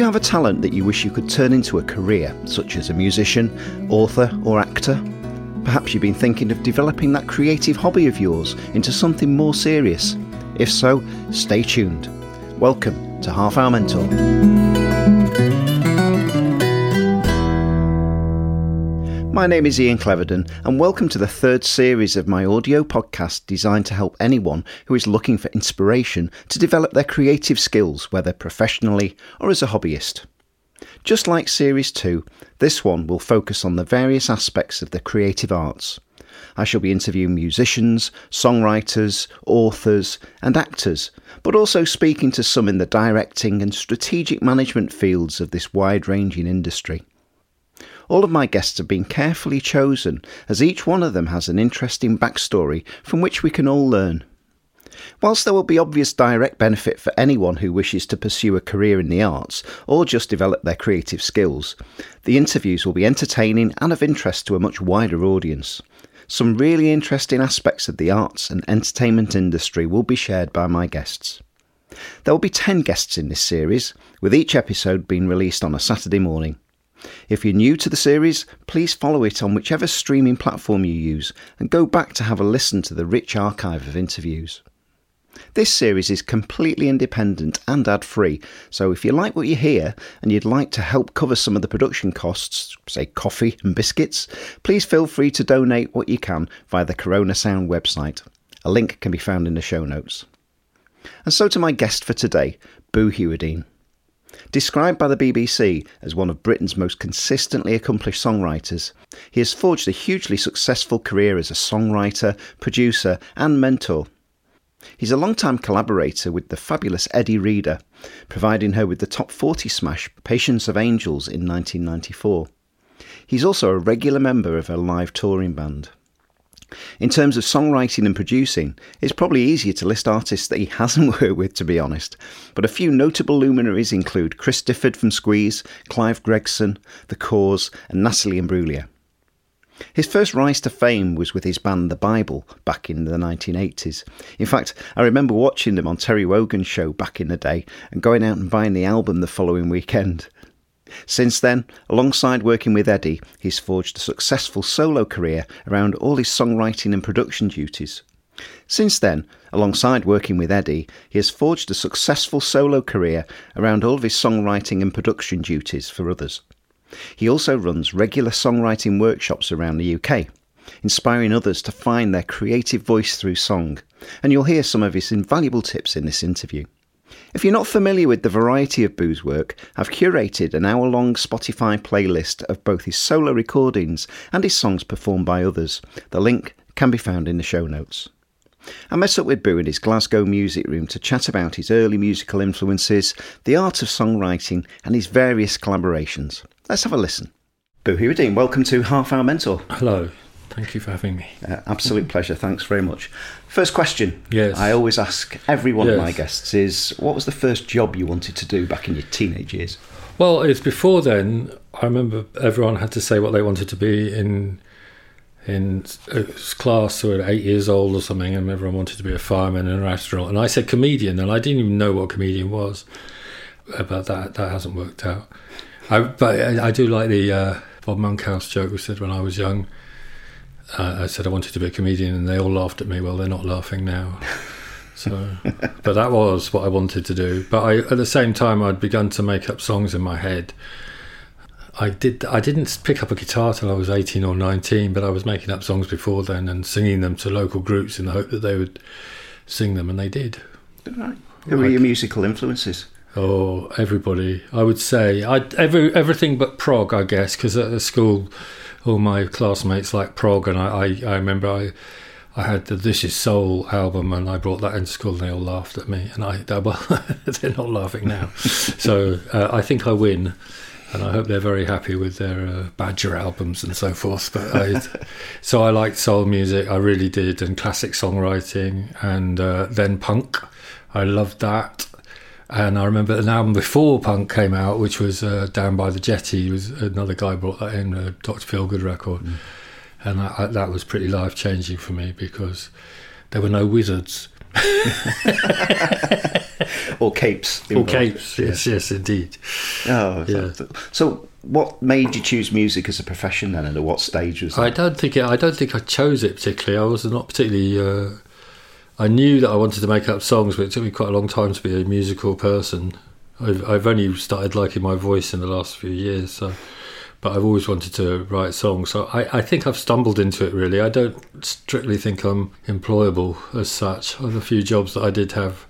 you have a talent that you wish you could turn into a career, such as a musician, author, or actor? Perhaps you've been thinking of developing that creative hobby of yours into something more serious. If so, stay tuned. Welcome to Half Hour Mentor. My name is Ian Cleverdon, and welcome to the third series of my audio podcast designed to help anyone who is looking for inspiration to develop their creative skills, whether professionally or as a hobbyist. Just like Series 2, this one will focus on the various aspects of the creative arts. I shall be interviewing musicians, songwriters, authors, and actors, but also speaking to some in the directing and strategic management fields of this wide ranging industry. All of my guests have been carefully chosen, as each one of them has an interesting backstory from which we can all learn. Whilst there will be obvious direct benefit for anyone who wishes to pursue a career in the arts or just develop their creative skills, the interviews will be entertaining and of interest to a much wider audience. Some really interesting aspects of the arts and entertainment industry will be shared by my guests. There will be 10 guests in this series, with each episode being released on a Saturday morning. If you're new to the series, please follow it on whichever streaming platform you use and go back to have a listen to the rich archive of interviews. This series is completely independent and ad free, so if you like what you hear and you'd like to help cover some of the production costs, say coffee and biscuits, please feel free to donate what you can via the Karona Sound website. A link can be found in the show notes. And so to my guest for today, Boo Hewerdine. Described by the BBC as one of Britain's most consistently accomplished songwriters, he has forged a hugely successful career as a songwriter, producer, and mentor. He's a long-time collaborator with the fabulous Eddi Reader, providing her with the top 40 smash Patience of Angels in 1994. He's also a regular member of her live touring band. In terms of songwriting and producing, it's probably easier to list artists that he hasn't worked with, to be honest. But a few notable luminaries include Chris Difford from Squeeze, Clive Gregson, The Corrs, and Natalie Imbruglia. His first rise to fame was with his band The Bible back in the 1980s. In fact, I remember watching them on Terry Wogan's show back in the day and going out and buying the album the following weekend. Since then, alongside working with Eddi, he's forged a successful solo career around all his songwriting and production duties. Since then, alongside working with Eddi, he has forged a successful solo career around all of his songwriting and production duties for others. He also runs regular songwriting workshops around the UK, inspiring others to find their creative voice through song, and you'll hear some of his invaluable tips in this interview. If you're not familiar with the variety of Boo's work, I've curated an hour long Spotify playlist of both his solo recordings and his songs performed by others. The link can be found in the show notes. I met up with Boo in his Glasgow music room to chat about his early musical influences, the art of songwriting, and his various collaborations. Let's have a listen. Boo Hewerdine, welcome to Half Hour Mentor. Hello. Thank you for having me. Uh, absolute pleasure. Thanks very much. First question. Yes. I always ask every one yes. of my guests is what was the first job you wanted to do back in your teenage years? Well, it's before then. I remember everyone had to say what they wanted to be in in class or eight years old or something, and everyone wanted to be a fireman and an astronaut. And I said comedian, and I didn't even know what comedian was. But that that hasn't worked out. I, but I, I do like the uh, Bob Monkhouse joke who said when I was young uh, I said I wanted to be a comedian, and they all laughed at me. Well, they're not laughing now. So, but that was what I wanted to do. But I, at the same time, I'd begun to make up songs in my head. I did. I didn't pick up a guitar till I was eighteen or nineteen, but I was making up songs before then and singing them to local groups in the hope that they would sing them, and they did. Right. Who were your musical influences? Oh, everybody. I would say I every everything but prog, I guess, because at the school all my classmates like prog, and I, I, I remember I. I had the This Is Soul album, and I brought that into school, and they all laughed at me. And I, well, they're not laughing now. so uh, I think I win, and I hope they're very happy with their uh, Badger albums and so forth. But I, so I liked soul music, I really did, and classic songwriting, and uh, then punk. I loved that. And I remember an album before punk came out, which was uh, Down by the Jetty. Was another guy brought that in, a Dr. Feelgood record, mm. and I, I, that was pretty life changing for me because there were no wizards. or capes. Or capes, yes, yes, indeed. Oh, Yeah. so, so what made you choose music as a profession then, and at what stage was that? I don't think it, I don't think I chose it particularly. I was not particularly. Uh, I knew that I wanted to make up songs, but it took me quite a long time to be a musical person. I've, I've only started liking my voice in the last few years, so. But I've always wanted to write songs, so I, I think I've stumbled into it. Really, I don't strictly think I'm employable as such. The few jobs that I did have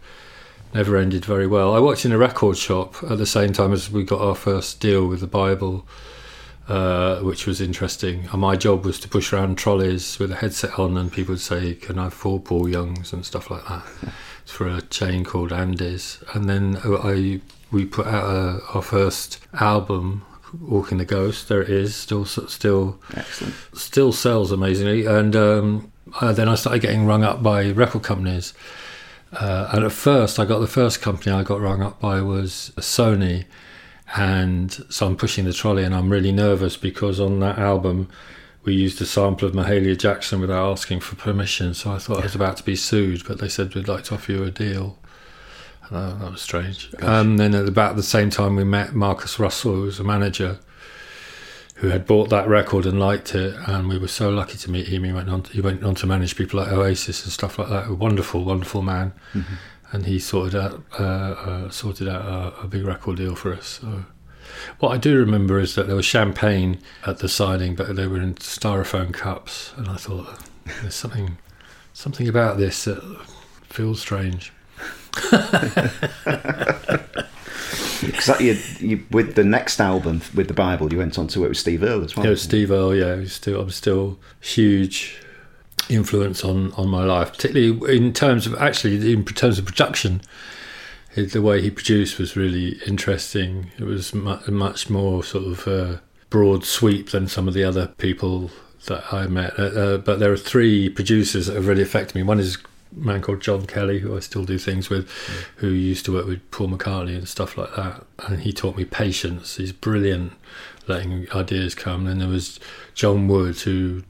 never ended very well. I worked in a record shop at the same time as we got our first deal with the Bible, uh, which was interesting. And my job was to push around trolleys with a headset on, and people would say, "Can I have four Paul Youngs?" and stuff like that. It's for a chain called Andy's. And then I we put out a, our first album, Walking the Ghost. There it is, still still Excellent. still sells amazingly. And um, uh, then I started getting rung up by record companies. Uh, and at first, I got the first company I got rung up by was Sony. And so I'm pushing the trolley and I'm really nervous because on that album, we used a sample of Mahalia Jackson without asking for permission. So I thought I was about to be sued, but they said we'd like to offer you a deal. And uh, that was strange. And then at about the same time, we met Marcus Russell, who was a manager who had bought that record and liked it, and we were so lucky to meet him. He went on, he went on to manage people like Oasis and stuff like that. A wonderful, wonderful man, and he sorted out uh, uh, sorted out a, a big record deal for us. So, what I do remember is that there was champagne at the signing, but they were in styrofoam cups, and I thought there's something something about this that feels strange. Because that you, you, with the next album, with the Bible, you went on to work with Steve Earle as well. Yeah, Steve Earle. Yeah, he's still I'm still huge influence on on my life, particularly in terms of actually in terms of production. The way he produced was really interesting. It was mu- much more sort of uh, broad sweep than some of the other people that I met. Uh, uh, but there are three producers that have really affected me. One is a man called John Kelly, who I still do things with, who used to work with Paul McCartney and stuff like that. And he taught me patience. He's brilliant, letting ideas come. And there was John Wood, who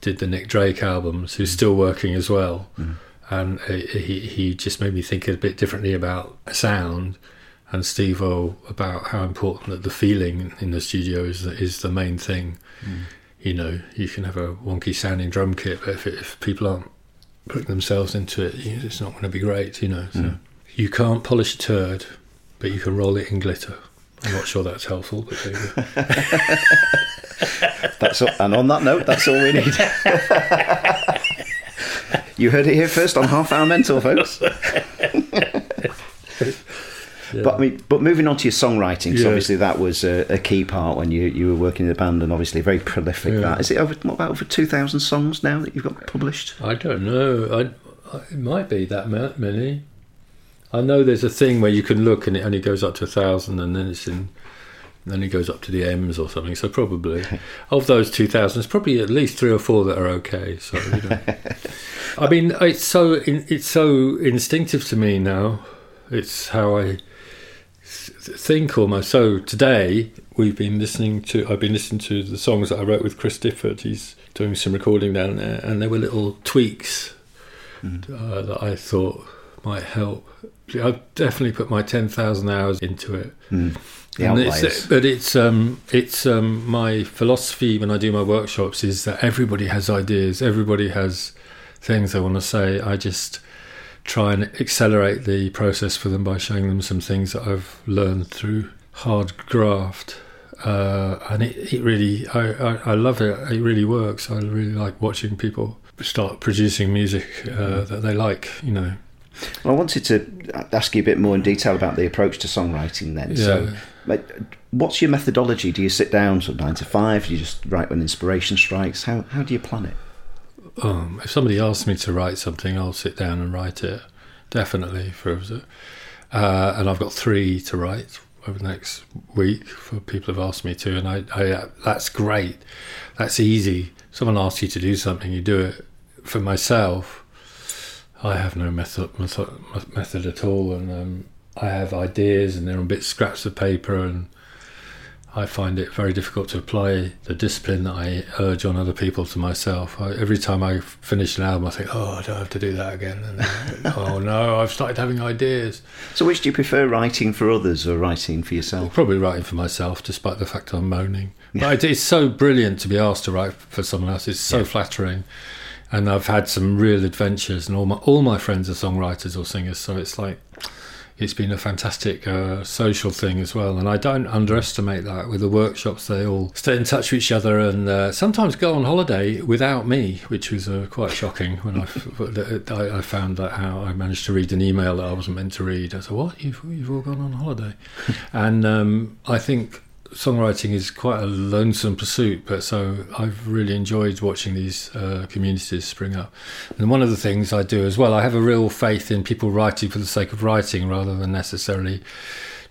did the Nick Drake albums, who's mm. still working as well. Mm. And uh, he, he just made me think a bit differently about sound. And Steve O about how important that the feeling in the studio is is the main thing. Mm. You know, you can have a wonky sounding drum kit, but if, it, if people aren't putting themselves into it, it's not going to be great. You know, so you can't polish a turd, but you can roll it in glitter. I'm not sure that's helpful, but there you go. That's all, and on that note, that's all we need. you heard it here first on Half Hour Mental, folks. But I mean, but moving on to your songwriting, Yeah. obviously that was a, a key part when you, you were working in the band, and obviously very prolific. Yeah. That is it. Over what about over two thousand songs now that you've got published? I don't know. I, I, it might be that many. I know there's a thing where you can look and it only goes up to a thousand, and then it's in, then it goes up to the M's or something. So probably of those two thousand, there's probably at least three or four that are okay. So you know. I mean, it's so in, it's so instinctive to me now. It's how I think almost. So today we've been listening to. I've been listening to the songs that I wrote with Chris Difford. He's doing some recording down there, and there were little tweaks uh, that I thought might help. I've definitely put my ten thousand hours into it. The And it's- but it's um, it's um, my philosophy when I do my workshops is that everybody has ideas, everybody has things they want to say. I just try and accelerate the process for them by showing them some things that I've learned through hard graft. Uh, and it, it really, I, I, I love it. It really works. I really like watching people start producing music uh, that they like. You know, Well, I wanted to ask you a bit more in detail about the approach to songwriting. Then, Yeah. like, what's your methodology? Do you sit down sort of nine to five? Do you just write when inspiration strikes? How how do you plan it? Um, if somebody asks me to write something, I'll sit down and write it. Definitely for uh, and I've got three to write over the next week for people who've asked me to, and I, I uh, that's great. That's easy. Someone asks you to do something, you do it. For myself, I have no method method, method at all, and um, I have ideas, and they're on bits scraps of paper, and I find it very difficult to apply the discipline that I urge on other people to myself. I, every time I finish an album, I think, oh, I don't have to do that again. And then, oh no, I've started having ideas. So, which do you prefer, writing for others or writing for yourself? Probably writing for myself, despite the fact I'm moaning. But it's so brilliant to be asked to write for someone else. It's so yeah. flattering and I've had some real adventures, and all my all my friends are songwriters or singers, so it's like it's been a fantastic uh, social thing as well. And I don't underestimate that with the workshops. They all stay in touch with each other and uh, sometimes go on holiday without me, which was uh, quite shocking when I, I, found that how I managed to read an email that I wasn't meant to read. I said, What? You've, you've all gone on holiday? and um, I think songwriting is quite a lonesome pursuit, but so I've really enjoyed watching these uh, communities spring up. And one of the things I do as well, I have a real faith in people writing for the sake of writing rather than necessarily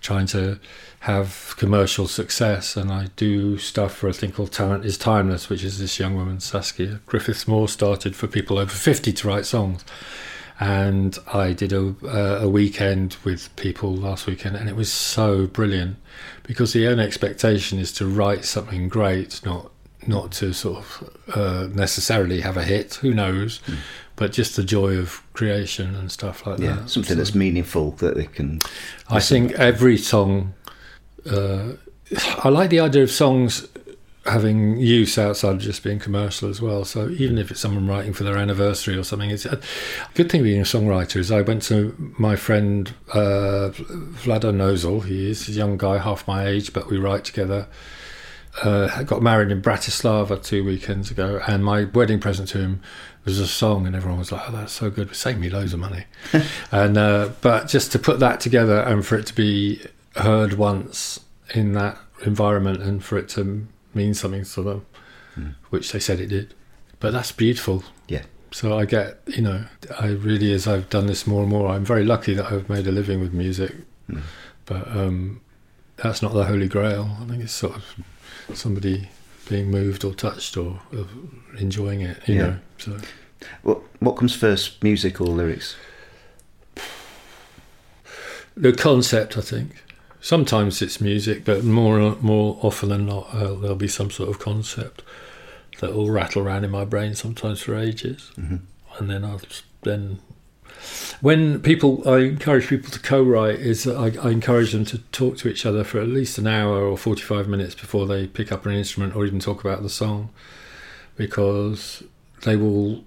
trying to have commercial success. And I do stuff for a thing called Talent is Timeless, which is this young woman, Saskia Griffiths Moore, started for people over 50 to write songs and I did a, a weekend with people last weekend, and it was so brilliant because the only expectation is to write something great, not not to sort of uh, necessarily have a hit. Who knows? Mm. But just the joy of creation and stuff like yeah, that. Something so, that's meaningful that they can. I think every song. Uh, I like the idea of songs having use outside of just being commercial as well. So even if it's someone writing for their anniversary or something, it's a good thing being a songwriter is I went to my friend uh, Vlado Nosal. He is a young guy, half my age, but we write together. Uh, got married in Bratislava two weekends ago, and my wedding present to him was a song, and everyone was like, "Oh, that's so good!" It saved me loads of money. and uh, but just to put that together and for it to be heard once in that environment, and for it to mean something to them, mm. which they said it did. But that's beautiful. Yeah. So I get, you know, I really, as I've done this more and more, I'm very lucky that I've made a living with music. Mm. But um, that's not the holy grail. I think it's sort of somebody being moved or touched or, or enjoying it, you yeah. know. So. What, what comes first, music or lyrics? The concept, I think. Sometimes it's music, but more more often than not, uh, there'll be some sort of concept that will rattle around in my brain. Sometimes for ages, mm-hmm. and then I'll then when people I encourage people to co-write is I, I, encourage them to talk to each other for at least an hour or 45 minutes before they pick up an instrument or even talk about the song because they will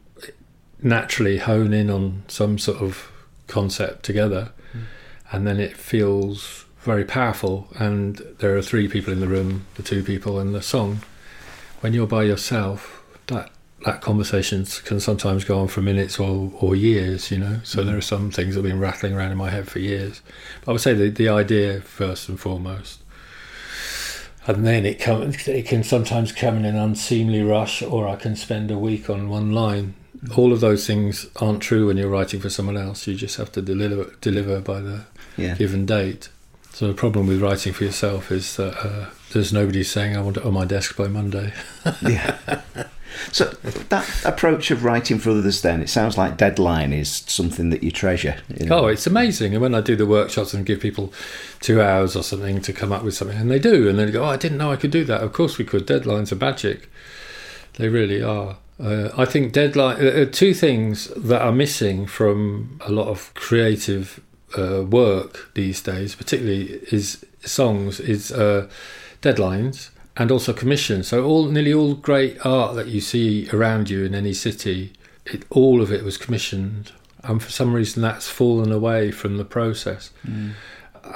naturally hone in on some sort of concept together mm. and then it feels very powerful, and there are three people in the room, the two people and the song. When you're by yourself, that that conversations can sometimes go on for minutes or, or years, you know. So mm. there are some things that have been rattling around in my head for years. But I would say the, the idea first and foremost. And then it come, it can sometimes come in an unseemly rush, or I can spend a week on one line. Mm. All of those things aren't true when you're writing for someone else. You just have to deliver deliver by the yeah. given date. So the problem with writing for yourself is that uh, there's nobody saying I want it on my desk by Monday. yeah. So that approach of writing for others, then it sounds like deadline is something that you treasure. You know? Oh, it's amazing! And when I do the workshops and give people two hours or something to come up with something, and they do, and they go, "Oh, I didn't know I could do that." Of course we could. Deadlines are magic; they really are. Uh, I think deadline. Uh, uh two things that are missing from a lot of creative uh, work these days, particularly is songs, is uh, deadlines and also commission. So all nearly all great art that you see around you in any city, it, all of it was commissioned, and for some reason that's fallen away from the process. Mm.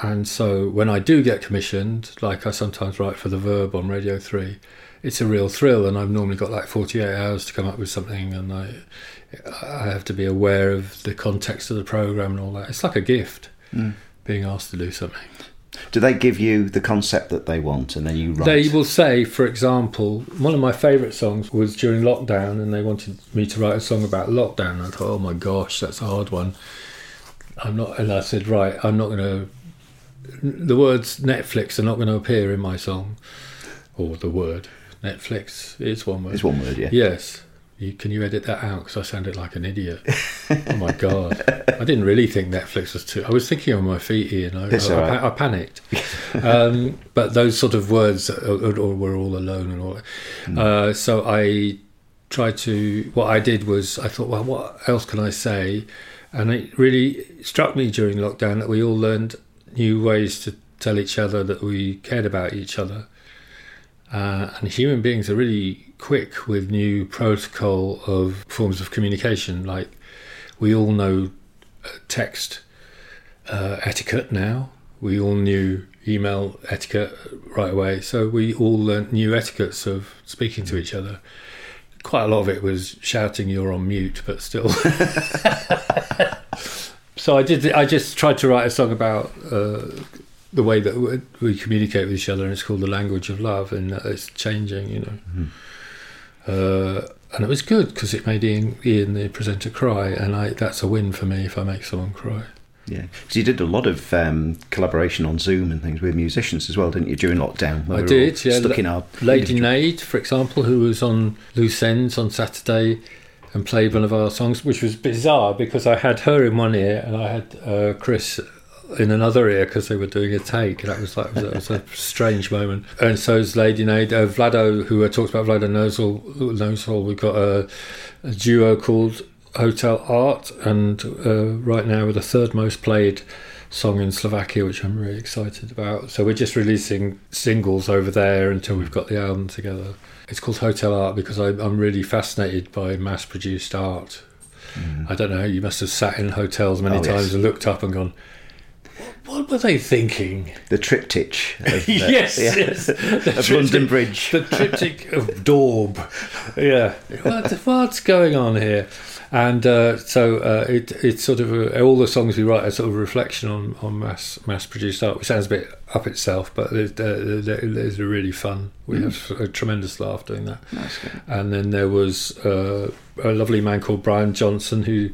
And so when I do get commissioned, like I sometimes write for the Verb on Radio Three, it's a real thrill, and I've normally got like forty eight hours to come up with something, and I I have to be aware of the context of the program and all that. It's like a gift mm. being asked to do something. Do they give you the concept that they want and then you write? They will say, for example, one of my favourite songs was during lockdown and they wanted me to write a song about lockdown. I thought, oh my gosh, that's a hard one. I'm not, and I said, right, I'm not going to. The words Netflix are not going to appear in my song, or the word Netflix is one word. It's one word, yeah. Yes, you, can you edit that out? Because I sounded like an idiot. oh my god! I didn't really think Netflix was too. I was thinking on my feet, Ian. I, It's I, all right. I, I panicked. um, but those sort of words uh, or were all alone and all. that. Uh, so I tried to. What I did was I thought, well, what else can I say? And it really struck me during lockdown that we all learned new ways to tell each other that we cared about each other. Uh, and human beings are really quick with new protocol of forms of communication. Like we all know uh, text uh, etiquette now. We all knew email etiquette right away. So we all learnt new etiquettes of speaking to each other. Quite a lot of it was shouting "You're on mute," but still. so I did. I just tried to write a song about uh, the way that we- communicate with each other, and it's called "The Language of Love," and uh, it's changing, you know. Uh, and it was good because it made Ian, Ian, the presenter, cry, and I, that's a win for me if I make someone cry. Yeah, because you did a lot of um, collaboration on Zoom and things with musicians as well, didn't you, during lockdown? I we did, yeah. Stuck La- in our Lady Nade, for example, who was on Loose Ends on Saturday and played one of our songs, which was bizarre because I had her in one ear and I had uh, Chris in another ear because they were doing a take. That was like that was a strange moment. And so is Lady Nade, uh, Vlado, who I talked about, Vlado Nosal. Nosal. We've got a, a duo called Hotel Art, and uh, right now we're the third most played song in Slovakia, which I'm really excited about. So we're just releasing singles over there until we've got the album together. It's called Hotel Art because I, I'm really fascinated by mass-produced art. I don't know. You must have sat in hotels many Oh, yes. times and looked up and gone, "What were they thinking?" The triptych. Of, uh, yes, yeah, yes. The of London Bridge. the triptych of Daub. Yeah, what, what's going on here? And uh, so uh, it, it's sort of a, all the songs we write are sort of a reflection on, on mass mass produced art, which sounds a bit up itself, but there's, uh, there's really fun. We have a tremendous laugh doing that. Good. And then there was uh, a lovely man called Brian Johnson who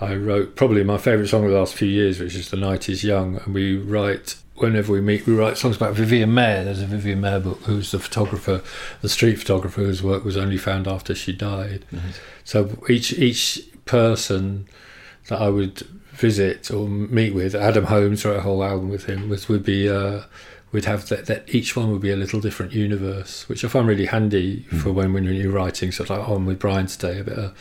I wrote probably my favourite song of the last few years, which is "The Night Is Young." And we write whenever we meet, we write songs about Vivian Maier. There's a Vivian Maier book, who's the photographer, the street photographer whose work was only found after she died. So each each person that I would visit or meet with, Adam Holmes wrote a whole album with him, was would be. Uh, We'd have that, that each one would be a little different universe, which I find really handy for when, when you're writing. So it's like, oh, I'm with Brian today, I better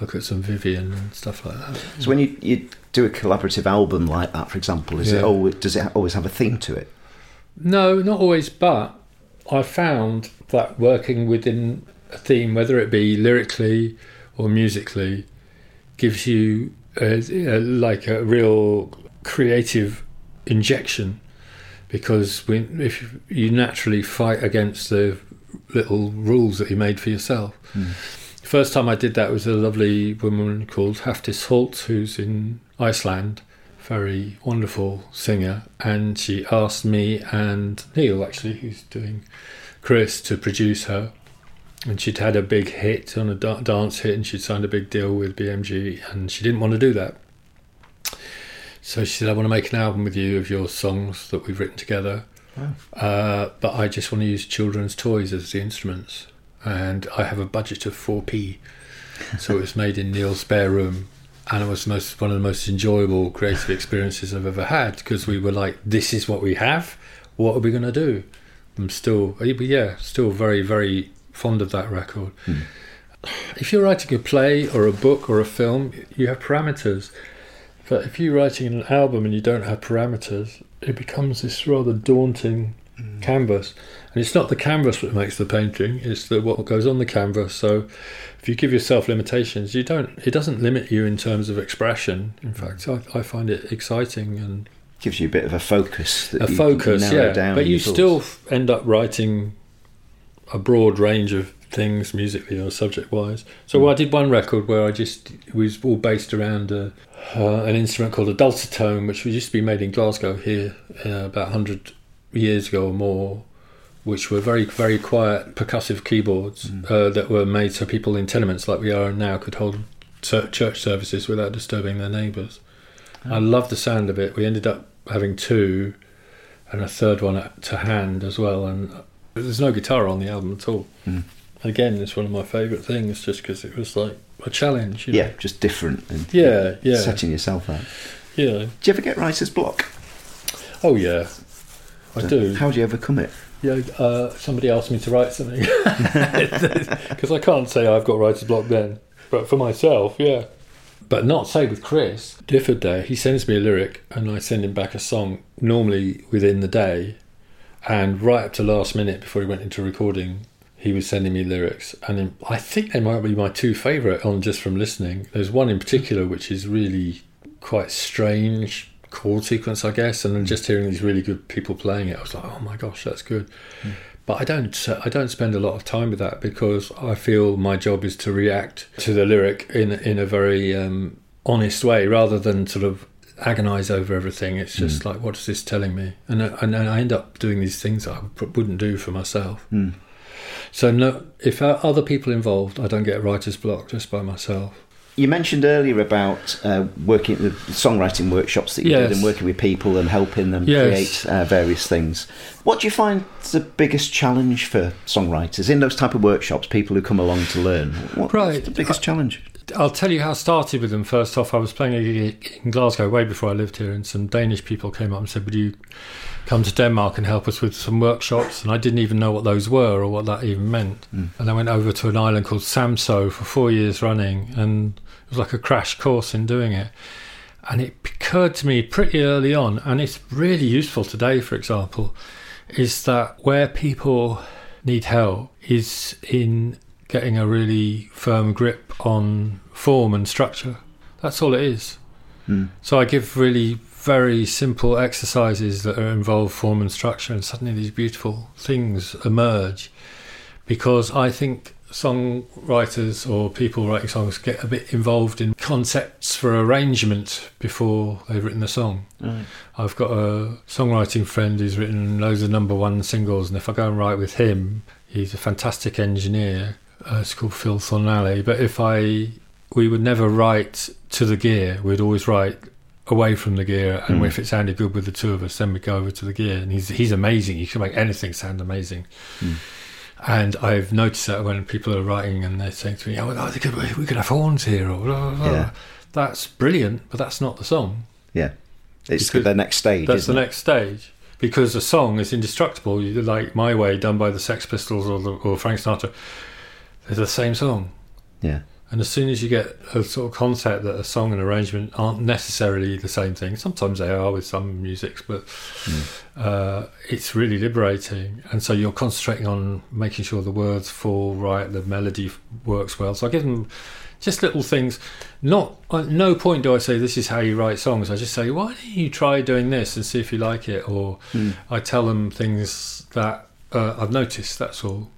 look at some Vivian and stuff like that. So when you, you do a collaborative album like that, for example, is it Yeah. always, does it always have a theme to it? No, not always, but I found that working within a theme, whether it be lyrically or musically, gives you a, a, like a real creative injection because we, if you naturally fight against the little rules that you made for yourself. Hmm. First time I did that was a lovely woman called Hafdís Huld, who's in Iceland, very wonderful singer, and she asked me and Neil, actually, who's doing Chris, to produce her. And she'd had a big hit on a da- dance hit, and she'd signed a big deal with BMG, and she didn't want to do that. So she said, "I want to make an album with you of your songs that we've written together, uh, but I just want to use children's toys as the instruments, and I have a budget of four p, so it was made in Neil's spare room, and it was most one of the most enjoyable creative experiences I've ever had because we were like, this is what we have, what are we going to do? I'm still, uh, yeah, still very very fond of that record. Hmm. If you're writing a play or a book or a film, you have parameters. But if you're writing an album and you don't have parameters, it becomes this rather daunting canvas. And it's not the canvas that makes the painting; it's the what goes on the canvas. So, if you give yourself limitations, you don't. It doesn't limit you in terms of expression. In fact, I, I find it exciting and Gives you a bit of a focus. A focus, narrow yeah. Down but you thoughts. still end up writing a broad range of things musically or subject wise. So I did one record where I just it was all based around a, uh, an instrument called a dulcitone, which used to be made in Glasgow here uh, about hundred years ago or more. Which were very, very quiet percussive keyboards uh, that were made so people in tenements like we are now could hold ch- church services without disturbing their neighbours. I love the sound of it. We ended up having two and a third one at, to hand as well. And there's no guitar on the album at all. Mm. again, it's one of my favourite things, just because it was like a challenge. You know? Yeah, just different. And Yeah, yeah, Setting yourself out. yeah. Do you ever get writer's block? Oh yeah, I do. How do you overcome it? Yeah, uh, somebody asked me to write something because I can't say I've got writer's block then, but for myself, yeah. But not say with Chris. Difford Day, he sends me a lyric and I send him back a song normally within the day, and right up to last minute before he went into recording, he was sending me lyrics, and I think they might be my two favourite on just from listening. There's one in particular which is really quite strange chord sequence, I guess, and then just hearing these really good people playing it, I was like, oh my gosh, that's good. But I don't, I don't spend a lot of time with that because I feel my job is to react to the lyric in in a very um, honest way, rather than sort of agonize over everything. It's just like, what is this telling me? And I- and I end up doing these things that I would- wouldn't do for myself. Mm. So no, if other people involved, I don't get writer's block just by myself. You mentioned earlier about uh, working the songwriting workshops that you did and working with people and helping them Yes. create uh, various things. What do you find the biggest challenge for songwriters in those type of workshops? People who come along to learn. What, Right. What's the biggest challenge? I'll tell you how I started with them. First off, I was playing a gig in Glasgow way before I lived here, and some Danish people came up and said, "Would you come to Denmark and help us with some workshops?" And I didn't even know what those were or what that even meant. And I went over to an island called Samso for four years running, and was like a crash course in doing it. And it occurred to me pretty early on, and it's really useful today, for example, is that where people need help is in getting a really firm grip on form and structure. That's all it is. Mm. So I give really very simple exercises that involve form and structure, and suddenly these beautiful things emerge. Because I think songwriters or people writing songs get a bit involved in concepts for arrangement before they've written the song. Right. I've got a songwriting friend who's written loads of number one singles, and if I go and write with him, he's a fantastic engineer. Uh, it's called Phil Thornalley. But if I, we would never write to the gear. We'd always write away from the gear, and Mm. if it sounded good with the two of us, then we'd go over to the gear. And he's he's amazing. He can make anything sound amazing. Mm. And I've noticed that when people are writing and they're saying to me, "Oh, they could, we could have horns here," or blah, blah, blah. Yeah. that's brilliant, but that's not the song. Yeah. It's Because the next stage. That's the it? next stage because a song is indestructible. Like My Way, done by the Sex Pistols or, the, or Frank Sinatra, they're the same song. Yeah. And as soon as you get a sort of concept that a song and arrangement aren't necessarily the same thing, sometimes they are with some musics, but uh, it's really liberating. And so you're concentrating on making sure the words fall right, the melody works well. So I give them just little things. Not at no point do I say this is how you write songs. I just say why don't you try doing this and see if you like it, or Mm. I tell them things that uh, I've noticed. That's all.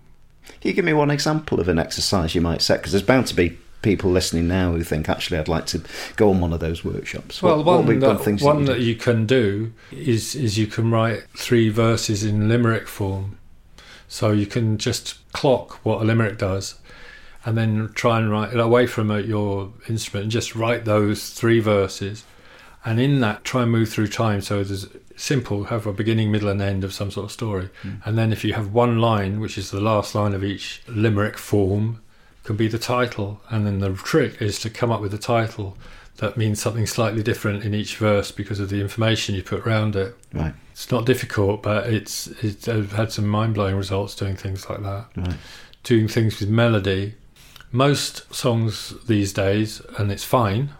Can you give me one example of an exercise you might set? Because there's bound to be people listening now who think, actually, I'd like to go on one of those workshops. Well, What- what one, be that, one you that you can do is is you can write three verses in limerick form. So you can just clock what a limerick does, and then try and write it away from uh, your instrument and just write those three verses, and in that try and move through time. So there's simple, have a beginning, middle, and end of some sort of story, and then if you have one line, which is the last line of each limerick form, can be the title, and then the trick is to come up with a title that means something slightly different in each verse because of the information you put around it. Right, It's not difficult, but it's, it's I've had some mind blowing results doing things like that. right. Doing things with melody. Most songs these days, and it's fine,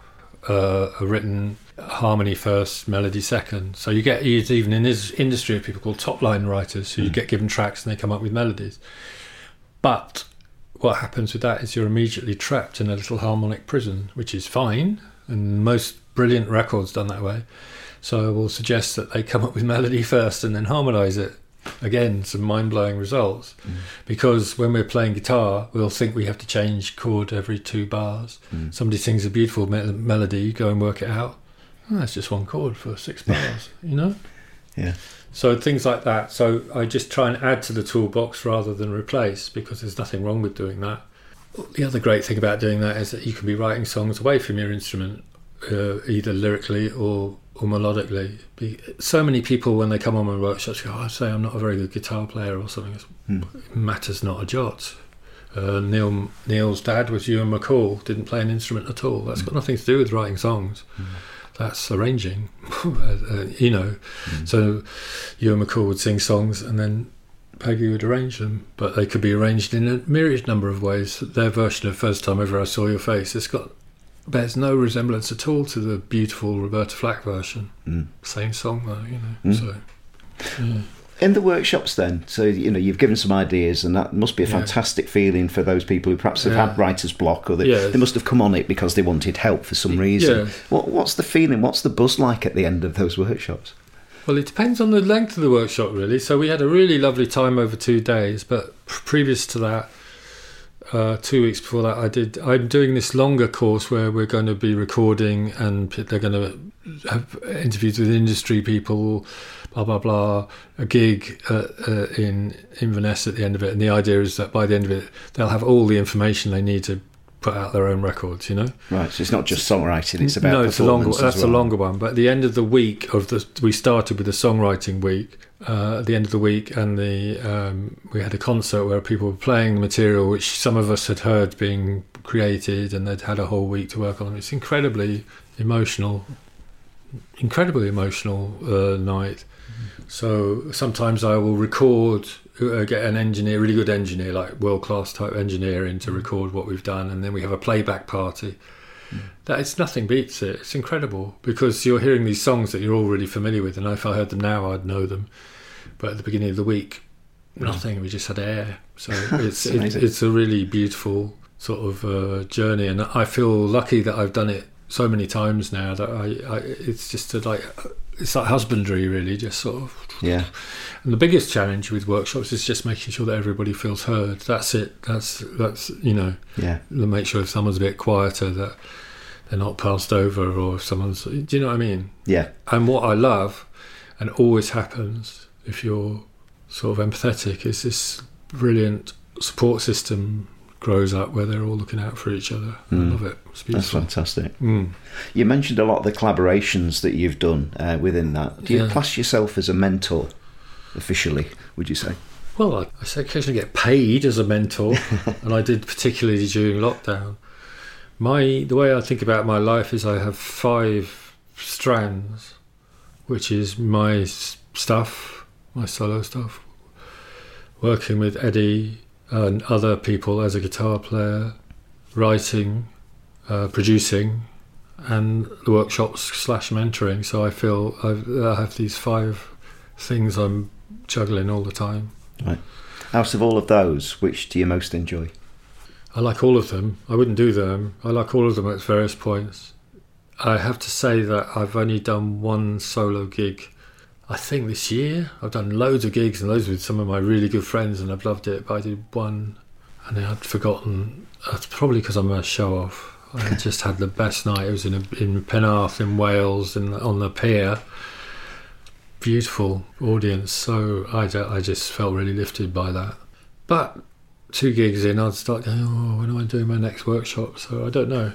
uh, are written harmony first, melody second. So you get even in this industry of people called top line writers who you get given tracks and they come up with melodies. But what happens with that is you're immediately trapped in a little harmonic prison, which is fine, and most brilliant records done that way. So I will suggest that they come up with melody first and then harmonise it. Again, some mind blowing results. Because when we're playing guitar, we'll think we have to change chord every two bars. Mm. Somebody sings a beautiful me- melody, you go and work it out. Oh, that's just one chord for six bars, you know? Yeah. So things like that. So I just try and add to the toolbox rather than replace because there's nothing wrong with doing that. The other great thing about doing that is that you can be writing songs away from your instrument, uh, either lyrically or, or melodically. Be, so many people, when they come on my workshops, go, oh, I say I'm not a very good guitar player or something. Hmm. It matters not a jot. Uh, Neil Neil's dad was Ewan MacColl. Didn't play an instrument at all. That's got nothing to do with writing songs. That's arranging. uh, uh, you know, so Ewan MacColl would sing songs and then Peggy would arrange them, but they could be arranged in a myriad number of ways. Their version of First Time Ever I Saw Your Face, it's got bears no resemblance at all to the beautiful Roberta Flack version. Mm. Same song though, you know. Mm. So yeah. In the workshops, then, so you know you've given some ideas, and that must be a Yeah. fantastic feeling for those people who perhaps have Yeah. had writer's block, or they, Yeah. they must have come on it because they wanted help for some reason. Yeah. What, what's the feeling? What's the buzz like at the end of those workshops? Well, it depends on the length of the workshop, really. So we had a really lovely time over two days, but previous to that, uh, two weeks before that, I did. I'm doing this longer course where we're going to be recording, and they're going to have interviews with industry people, blah blah blah. A gig uh, uh, in Inverness at the end of it, and the idea is that by the end of it, they'll have all the information they need to put out their own records. You know. Right, so it's not just songwriting; it's about no, it's a longer. That's a longer one. But at the end of the week of the, we started with the songwriting week. Uh, at the end of the week, and the um, we had a concert where people were playing the material which some of us had heard being created, and they'd had a whole week to work on. It's incredibly emotional, incredibly emotional uh, night. So sometimes I will record, uh, get an engineer, really good engineer, like world class type engineer, in to record what we've done, and then we have a playback party. That it's nothing beats it. It's incredible because you're hearing these songs that you're all really familiar with, and if I heard them now, I'd know them. But at the beginning of the week, nothing. We just had air. So it's it, it's a really beautiful sort of uh, journey, and I feel lucky that I've done it so many times now that I, I it's just a, like it's like husbandry really, just sort of Yeah, and the biggest challenge with workshops is just making sure that everybody feels heard. That's it. That's that's you know, yeah, make sure if someone's a bit quieter that they're not passed over, or if someone's. Do you know what I mean? yeah, And what I love, and always happens if you're sort of empathetic, is this brilliant support system grows up where they're all looking out for each other. Mm. I love it. It's that's fantastic. Mm. You mentioned a lot of the collaborations that you've done uh, within that. Do you Yeah. class yourself as a mentor officially? Would you say? Well, I, I say occasionally get paid as a mentor, and I did particularly during lockdown. My the way I think about my life is I have five strands, which is my stuff, my solo stuff, working with Eddi and other people as a guitar player, writing, uh, producing, and the workshops slash mentoring. So I feel I've, I have these five things I'm juggling all the time. Right. Out of all of those, which do you most enjoy? I like all of them. I wouldn't do them. I like all of them at various points. I have to say that I've only done one solo gig. I think this year I've done loads of gigs and loads with some of my really good friends, and I've loved it. But I did one, and I'd forgotten. That's probably because I'm a show off. I just had the best night. It was in a, in Penarth in Wales, in on the pier. Beautiful audience. So I, I just felt really lifted by that. But two gigs in, I'd start going, oh, when am I doing my next workshop? So I don't know.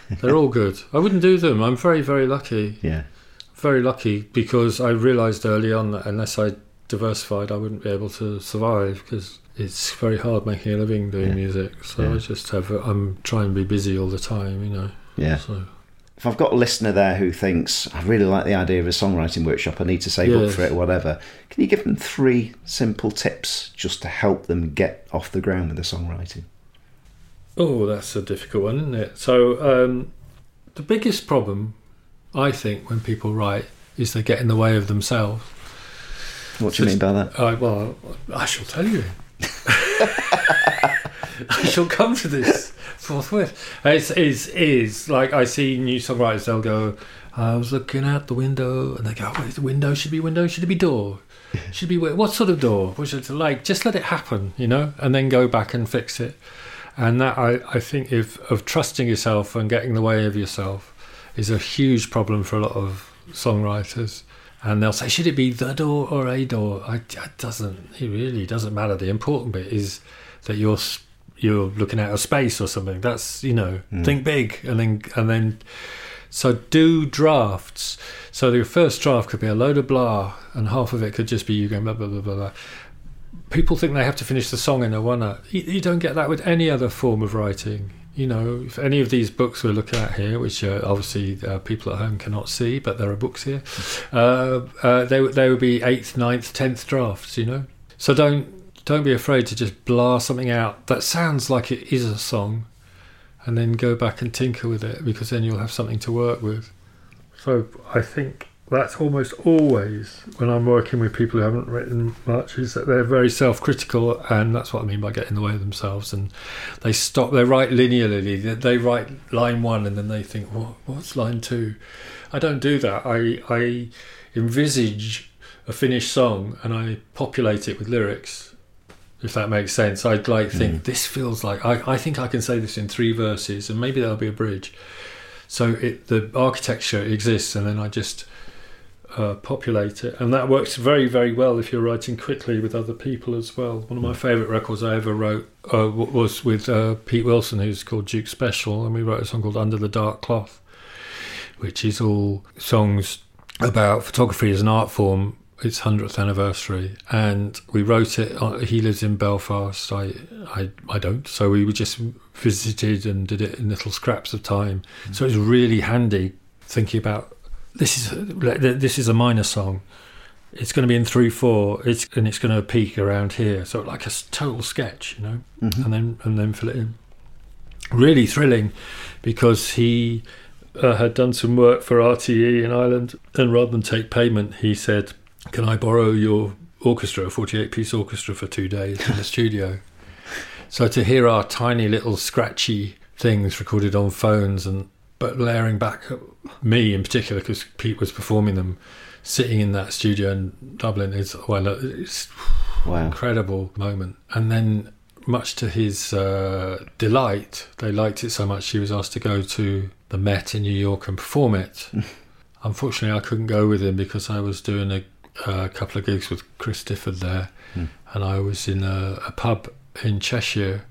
They're all good. I wouldn't do them. I'm very, very lucky. Yeah, Very lucky because I realised early on that unless I diversified, I wouldn't be able to survive because it's very hard making a living doing Yeah. music. So Yeah. I just have, I'm trying to be busy all the time, you know. yeah. So If I've got a listener there who thinks I really like the idea of a songwriting workshop, I need to save up for it, or whatever. Can you give them three simple tips just to help them get off the ground with the songwriting? Oh, that's a difficult one, isn't it? So, um, the biggest problem, I think, when people write is they get in the way of themselves. What do you mean by that? I, well, I shall tell you. I shall come to this forthwith. It's, it's, is like I see new songwriters, they'll go, I was looking out the window, and they go, well, the window should be window, should it be door? Should be what sort of door? What should it like? Just let it happen, you know, and then go back and fix it. And that I, I think if of trusting yourself and getting the way of yourself is a huge problem for a lot of songwriters. And they'll say, should it be the door or a door? I, it doesn't. It really doesn't matter. The important bit is that you're you're looking out of space or something. That's you know, mm. think big, and then and then. So do drafts. So your first draft could be a load of blah, and half of it could just be you going blah blah blah blah. blah. people think they have to finish the song in a one You, you don't get that with any other form of writing. You know, if any of these books we're looking at here, which uh, obviously uh, people at home cannot see, but there are books here, uh, uh, they they would be eighth, ninth, tenth drafts. You know, so don't don't be afraid to just blast something out that sounds like it is a song, and then go back and tinker with it because then you'll have something to work with. So I think that's almost always when I'm working with people who haven't written much is that they're very self-critical, and that's what I mean by getting in the way of themselves. And they stop. They write linearly. They, they write line one, and then they think, "What? What's line two? I don't do that. I I envisage a finished song and I populate it with lyrics. If that makes sense, I'd like think mm. this feels like I, I think I can say this in three verses, and maybe there'll be a bridge. So it the architecture exists, and then I just uh, populate it, and that works very, very well if you're writing quickly with other people as well. One of my favourite records I ever wrote uh, was with uh, Pete Wilson, who's called Duke Special, and we wrote a song called Under the Dark Cloth, which is all songs about photography as an art form. Its hundredth anniversary, and we wrote it. Uh, he lives in Belfast. I, I, I don't. So we just visited and did it in little scraps of time. Mm-hmm. So it's really handy thinking about this is this is a minor song. It's going to be in three four. It's and it's going to peak around here. So like a total sketch, you know, mm-hmm. and then and then fill it in. Really thrilling, because he uh, had done some work for RTE in Ireland, and rather than take payment, he said, "Can I borrow your orchestra, a forty-eight piece orchestra, for two days in the studio?" So to hear our tiny little scratchy things recorded on phones and but layering back me in particular because Pete was performing them, sitting in that studio in Dublin is well, it's wow. incredible moment. And then, much to his uh, delight, they liked it so much he was asked to go to the Met in New York and perform it. Unfortunately, I couldn't go with him because I was doing a, a couple of gigs with Chris Difford there, mm. and I was in a, a pub in Cheshire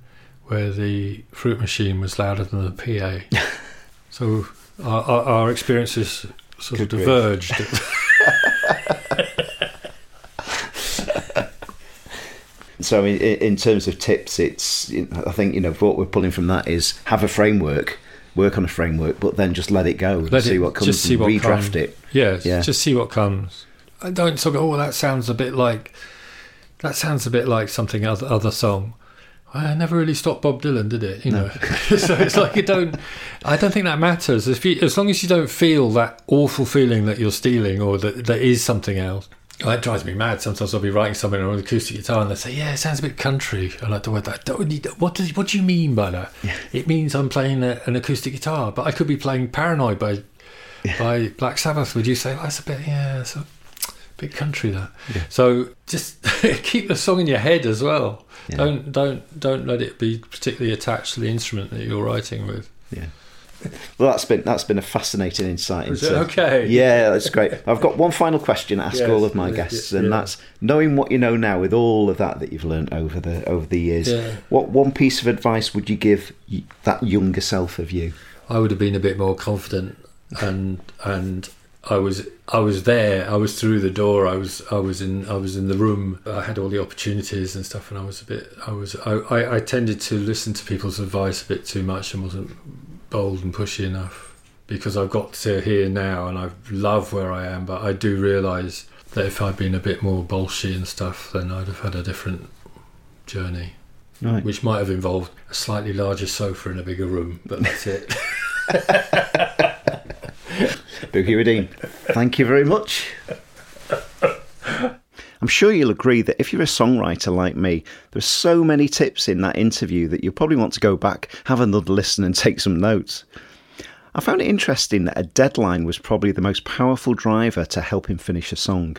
where the fruit machine was louder than the PA. So our, our, our experiences sort Good of diverged. so in, in terms of tips, it's I think you know what we're pulling from that is have a framework, work on a framework, but then just let it go, let see it, what comes, just see what redraft comes. it. Yeah, yeah, just see what comes. I don't sort of oh that sounds a bit like that sounds a bit like something other other song. I never really stopped Bob Dylan, did it? You no. know, so it's like you don't. I don't think that matters. If you, as long as you don't feel that awful feeling that you're stealing or that there is something else. That drives me mad. Sometimes I'll be writing something on an acoustic guitar and they say, "Yeah, it sounds a bit country." I like the word that. What does what do you mean by that? Yeah. It means I'm playing a, an acoustic guitar, but I could be playing "Paranoid" by yeah. by Black Sabbath. Would you say oh, that's a bit? Yeah, it's a bit country that. Yeah. So just keep the song in your head as well. Yeah. Don't don't don't let it be particularly attached to the instrument that you're writing with. Yeah. Well, that's been that's been a fascinating insight. Into, okay. Yeah, that's great. I've got one final question to ask yes, all of my guests, and yeah. that's knowing what you know now with all of that that you've learned over the over the years. Yeah. What one piece of advice would you give that younger self of you? I would have been a bit more confident and and I was I was there. I was through the door. I was I was in I was in the room. I had all the opportunities and stuff, and I was a bit. I was I, I, I tended to listen to people's advice a bit too much and wasn't bold and pushy enough because I've got to here now and I love where I am. But I do realise that if I'd been a bit more bolshy and stuff, then I'd have had a different journey, right. which might have involved a slightly larger sofa in a bigger room. But that's it. Boogie thank you very much. I'm sure you'll agree that if you're a songwriter like me, there's so many tips in that interview that you'll probably want to go back, have another listen, and take some notes. I found it interesting that a deadline was probably the most powerful driver to help him finish a song.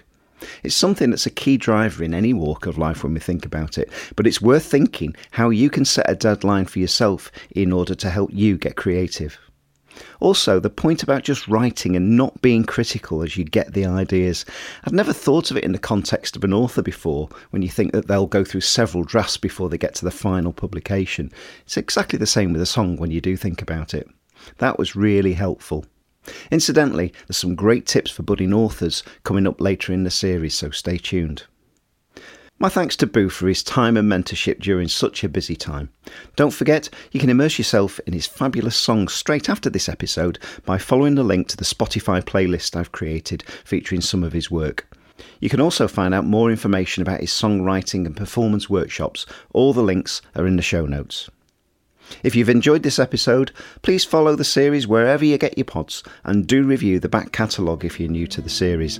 It's something that's a key driver in any walk of life when we think about it, but it's worth thinking how you can set a deadline for yourself in order to help you get creative. Also, the point about just writing and not being critical as you get the ideas. I've never thought of it in the context of an author before, when you think that they'll go through several drafts before they get to the final publication. It's exactly the same with a song when you do think about it. That was really helpful. Incidentally, there's some great tips for budding authors coming up later in the series, so stay tuned. My thanks to Boo for his time and mentorship during such a busy time. Don't forget, you can immerse yourself in his fabulous songs straight after this episode by following the link to the Spotify playlist I've created featuring some of his work. You can also find out more information about his songwriting and performance workshops. All the links are in the show notes. If you've enjoyed this episode, please follow the series wherever you get your pods and do review the back catalogue if you're new to the series.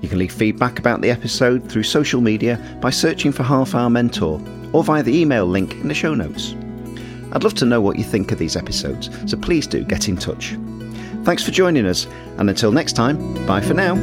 You can leave feedback about the episode through social media by searching for Half Hour Mentor or via the email link in the show notes. I'd love to know what you think of these episodes, so please do get in touch. Thanks for joining us, and until next time, bye for now.